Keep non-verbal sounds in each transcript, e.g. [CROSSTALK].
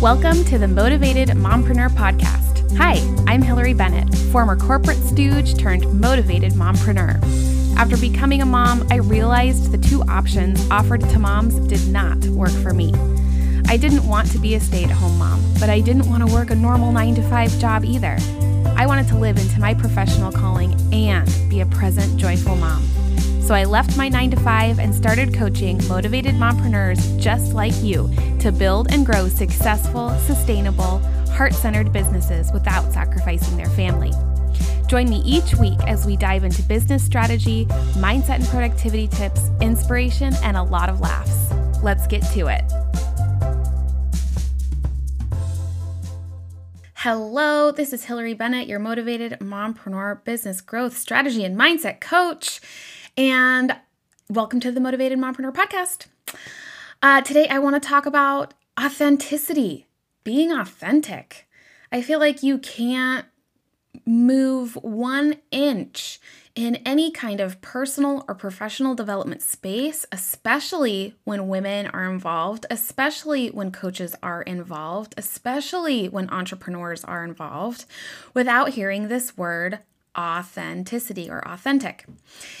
Welcome to the Motivated Mompreneur Podcast. Hi, I'm Hillary Bennett, former corporate stooge turned motivated mompreneur. After becoming a mom, I realized the two options offered to moms did not work for me. I didn't want to be a stay at home mom, but I didn't want to work a normal 9 to 5 job either. I wanted to live into my professional calling and be a present, joyful mom. So I left my 9 to 5 and started coaching motivated mompreneurs just like you to build and grow successful, sustainable, heart centered businesses without sacrificing their family. Join me each week as we dive into business strategy, mindset and productivity tips, inspiration, and a lot of laughs. Let's get to it. Hello, this is Hillary Bennett, your motivated mompreneur business growth strategy and mindset coach and welcome to the Motivated Mompreneur podcast. Uh, today, I want to talk about authenticity, being authentic. I feel like you can't move one inch in any kind of personal or professional development space, especially when women are involved, especially when coaches are involved, especially when entrepreneurs are involved, without hearing this word authenticity or authentic.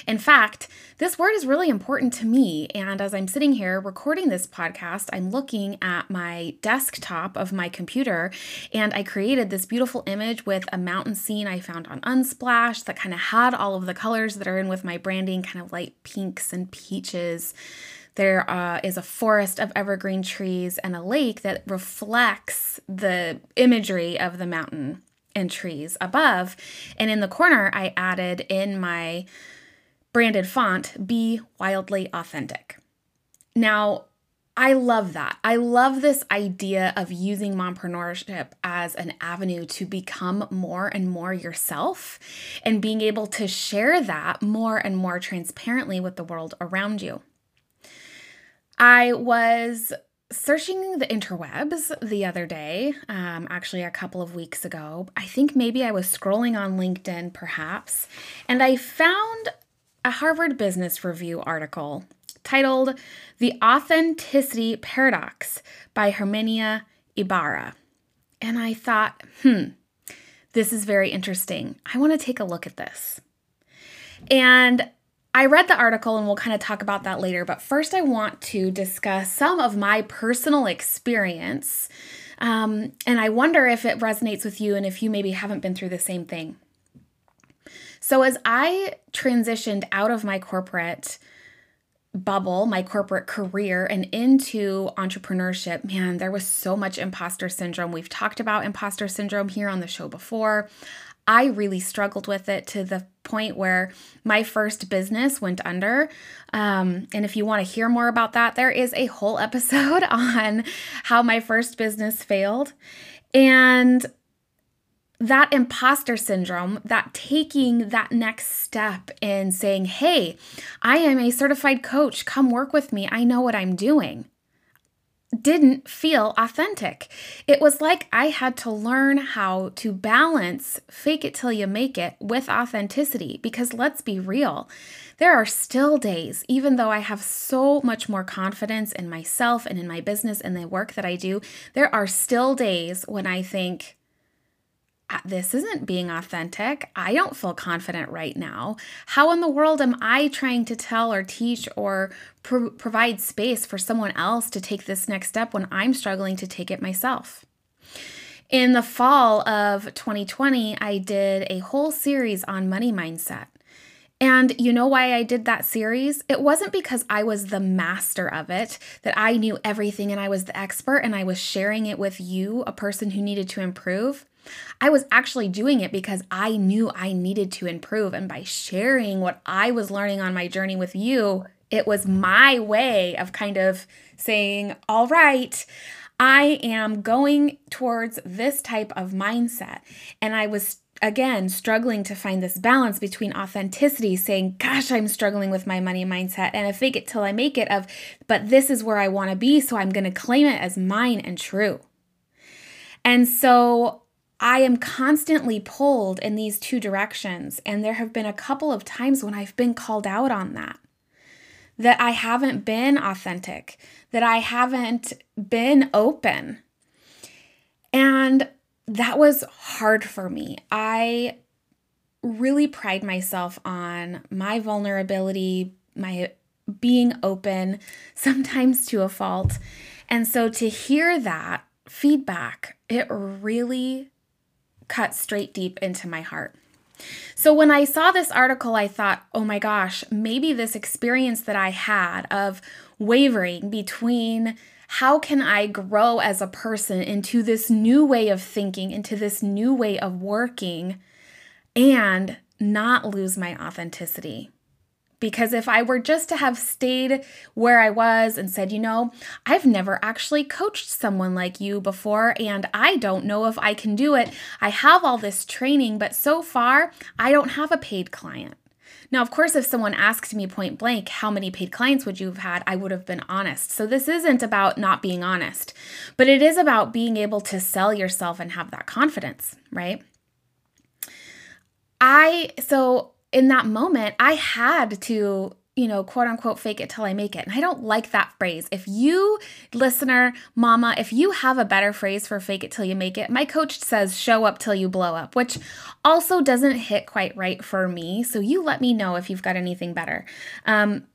In fact, this word is really important to me. And as I'm sitting here recording this podcast, I'm looking at my desktop of my computer and I created this beautiful image with a mountain scene I found on Unsplash that kind of had all of the colors that are in with my branding, kind of light pinks and peaches. There uh, is a forest of evergreen trees and a lake that reflects the imagery of the mountain and trees above. And in the corner, I added in my branded font, Be Wildly Authentic. Now, I love that. I love this idea of using mompreneurship as an avenue to become more and more yourself and being able to share that more and more transparently with the world around you. I was searching the interwebs the other day, um, actually a couple of weeks ago. I think maybe I was scrolling on LinkedIn perhaps, and I found a Harvard Business Review article titled The Authenticity Paradox by Herminia Ibarra. And I thought, hmm, this is very interesting. I want to take a look at this. And I read the article and we'll kind of talk about that later, but first I want to discuss some of my personal experience. Um, and I wonder if it resonates with you and if you maybe haven't been through the same thing. So, as I transitioned out of my corporate bubble, my corporate career, and into entrepreneurship, man, there was so much imposter syndrome. We've talked about imposter syndrome here on the show before. I really struggled with it to the point where my first business went under. Um, and if you want to hear more about that, there is a whole [LAUGHS] episode on how my first business failed. And that imposter syndrome, that taking that next step in saying, Hey, I am a certified coach, come work with me, I know what I'm doing didn't feel authentic. It was like I had to learn how to balance fake it till you make it with authenticity because let's be real. There are still days, even though I have so much more confidence in myself and in my business and the work that I do, there are still days when I think, this isn't being authentic. I don't feel confident right now. How in the world am I trying to tell or teach or pro- provide space for someone else to take this next step when I'm struggling to take it myself? In the fall of 2020, I did a whole series on money mindset. And you know why I did that series? It wasn't because I was the master of it, that I knew everything and I was the expert and I was sharing it with you, a person who needed to improve. I was actually doing it because I knew I needed to improve. And by sharing what I was learning on my journey with you, it was my way of kind of saying, all right, I am going towards this type of mindset. And I was again struggling to find this balance between authenticity saying gosh i'm struggling with my money mindset and a fake it till i make it of but this is where i want to be so i'm going to claim it as mine and true and so I am constantly pulled in these two directions. And there have been a couple of times when I've been called out on that. That I haven't been authentic, that I haven't been open. And that was hard for me. I really pride myself on my vulnerability, my being open, [LAUGHS] sometimes to a fault. And so to hear that feedback, it really cut straight deep into my heart. So when I saw this article, I thought, oh my gosh, maybe this experience that I had of wavering between how can I grow as a person into this new way of thinking, into this new way of working, and not lose my authenticity. Because if I were just to have stayed where I was and said, you know, I've never actually coached someone like you before, and I don't know if I can do it. I have all this training, but so far, I don't have a paid client. Now, of course, if someone asked me point blank, how many paid clients would you have had, I would have been honest. So, this isn't about not being honest, but it is about being able to sell yourself and have that confidence, right? I, so in that moment, I had to, you know, quote unquote, fake it till I make it. And I don't like that phrase. If you, listener, mama, if you have a better phrase for fake it till you make it, my coach says show up till you blow up, which also doesn't hit quite right for me. So you let me know if you've got anything better. Um,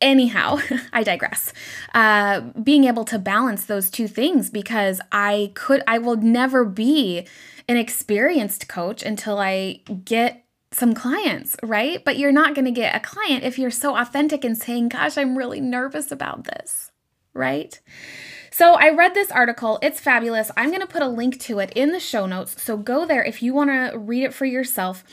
anyhow, [LAUGHS] I digress. Uh, being able to balance those two things because I could, I will never be an experienced coach until I get some clients, right? But you're not going to get a client if you're so authentic and saying, Gosh, I'm really nervous about this, right? So I read this article. It's fabulous. I'm going to put a link to it in the show notes. So go there if you want to read it for yourself.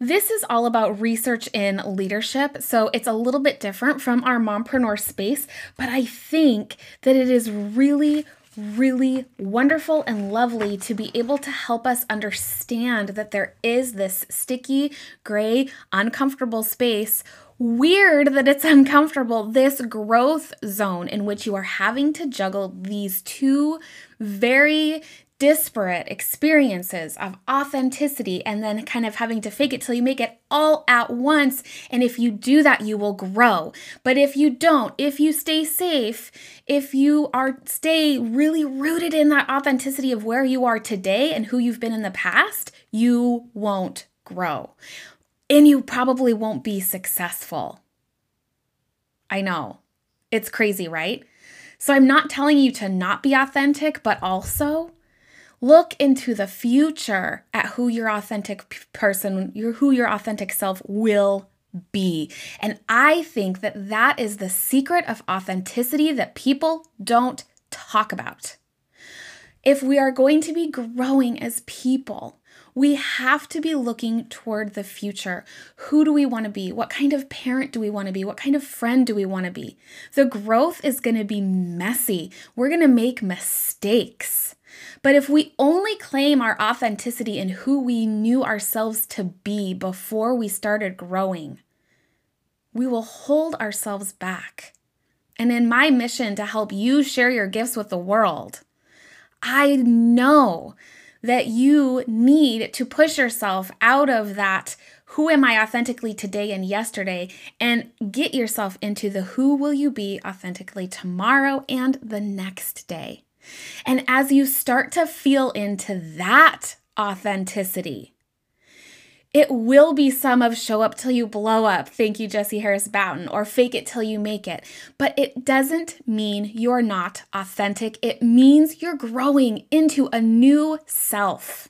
This is all about research in leadership. So it's a little bit different from our mompreneur space, but I think that it is really, really wonderful and lovely to be able to help us understand that there is this sticky, gray, uncomfortable space. Weird that it's [LAUGHS] uncomfortable, this growth zone in which you are having to juggle these two very disparate experiences of authenticity and then kind of having to fake it till you make it all at once. And if you do that, you will grow. But if you don't, if you stay safe, if you are stay really rooted in that authenticity of where you are today and who you've been in the past, you won't grow. And you probably won't be successful. I know. It's crazy, right? So I'm not telling you to not be authentic, but also Look into the future at who your authentic person, your who your authentic self will be. And I think that that is the secret of authenticity that people don't talk about. If we are going to be growing as people, we have to be looking toward the future. Who do we want to be? What kind of parent do we want to be? What kind of friend do we want to be? The growth is going to be messy. We're going to make mistakes. But if we only claim our authenticity and who we knew ourselves to be before we started growing, we will hold ourselves back. And in my mission to help you share your gifts with the world, I know that you need to push yourself out of that who am I authentically today and yesterday and get yourself into the who will you be authentically tomorrow and the next day. And as you start to feel into that authenticity, it will be some of show up till you blow up, thank you, Jesse Harris Bouton, or fake it till you make it. But it doesn't mean you're not authentic. It means you're growing into a new self.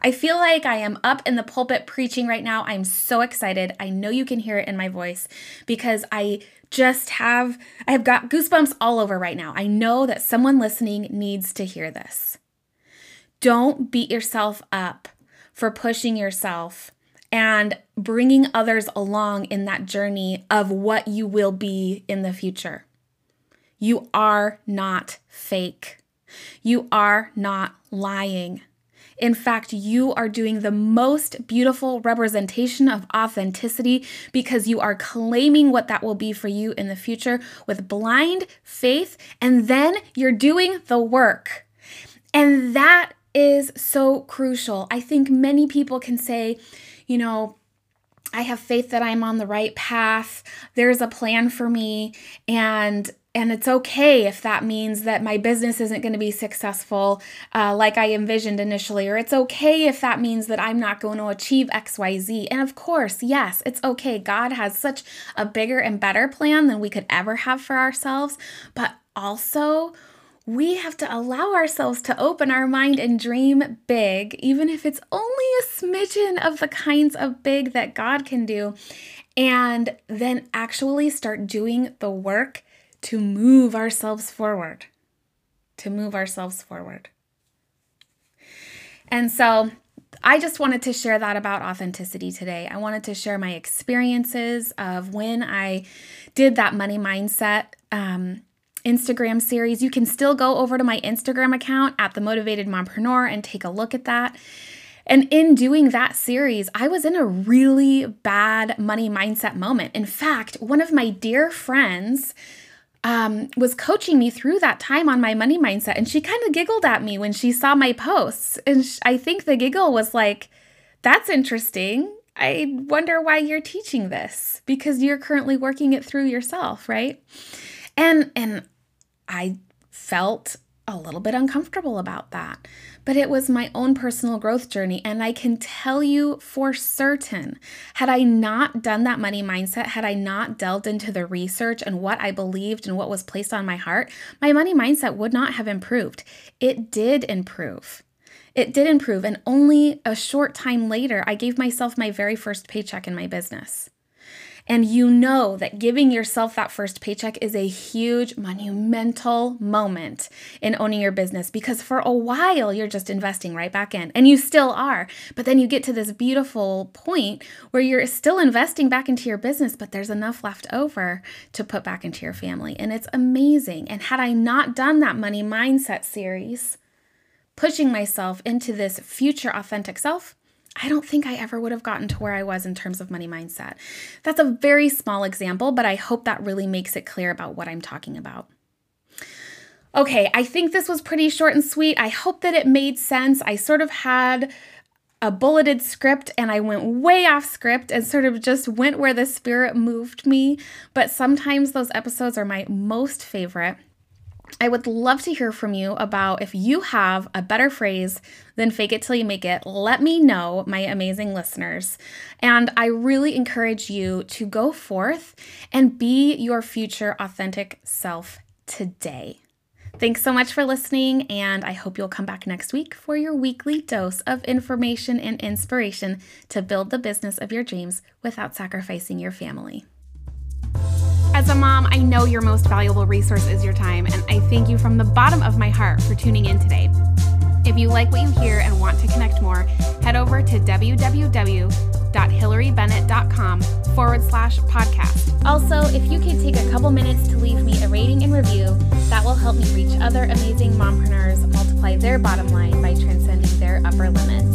I feel like I am up in the pulpit preaching right now. I'm so excited. I know you can hear it in my voice because I just have I have got goosebumps all over right now. I know that someone listening needs to hear this. Don't beat yourself up for pushing yourself and bringing others along in that journey of what you will be in the future. You are not fake. You are not lying. In fact, you are doing the most beautiful representation of authenticity because you are claiming what that will be for you in the future with blind faith, and then you're doing the work. And that is so crucial. I think many people can say, you know, I have faith that I'm on the right path. There's a plan for me. And and it's okay if that means that my business isn't going to be successful uh, like I envisioned initially, or it's okay if that means that I'm not going to achieve XYZ. And of course, yes, it's okay. God has such a bigger and better plan than we could ever have for ourselves. But also, we have to allow ourselves to open our mind and dream big, even if it's only a smidgen of the kinds of big that God can do, and then actually start doing the work to move ourselves forward. To move ourselves forward. And so I just wanted to share that about authenticity today. I wanted to share my experiences of when I did that money mindset um, Instagram series. You can still go over to my Instagram account at the Motivated Mompreneur and take a look at that. And in doing that series, I was in a really bad money mindset moment. In fact, one of my dear friends um, was coaching me through that time on my money mindset. And she kind of giggled at me when she saw my posts. And sh- I think the giggle was like, that's interesting. I wonder why you're teaching this because you're currently working it through yourself, right? And and I felt a little bit uncomfortable about that. But it was my own personal growth journey. And I can tell you for certain, had I not done that money mindset, had I not delved into the research and what I believed and what was placed on my heart, my money mindset would not have improved. It did improve. It did improve. And only a short time later, I gave myself my very first paycheck in my business. And you know that giving yourself that first paycheck is a huge, monumental moment in owning your business because for a while you're just investing right back in, and you still are. But then you get to this beautiful point where you're still investing back into your business, but there's enough left over to put back into your family. And it's amazing. And had I not done that money mindset series, pushing myself into this future authentic self, I don't think I ever would have gotten to where I was in terms of money mindset. That's a very small example, but I hope that really makes it clear about what I'm talking about. Okay, I think this was pretty short and sweet. I hope that it made sense. I sort of had a bulleted script and I went way off script and sort of just went where the spirit moved me. But sometimes those episodes are my most favorite. I would love to hear from you about if you have a better phrase than fake it till you make it. Let me know, my amazing listeners. And I really encourage you to go forth and be your future authentic self today. Thanks so much for listening, and I hope you'll come back next week for your weekly dose of information and inspiration to build the business of your dreams without sacrificing your family. As a mom, I know your most valuable resource is your time, and I thank you from the bottom of my heart for tuning in today. If you like what you hear and want to connect more, head over to www.hillarybennett.com forward slash podcast. Also, if you could take a couple minutes to leave me a rating and review, that will help me reach other amazing mompreneurs multiply their bottom line by transcending their upper limit.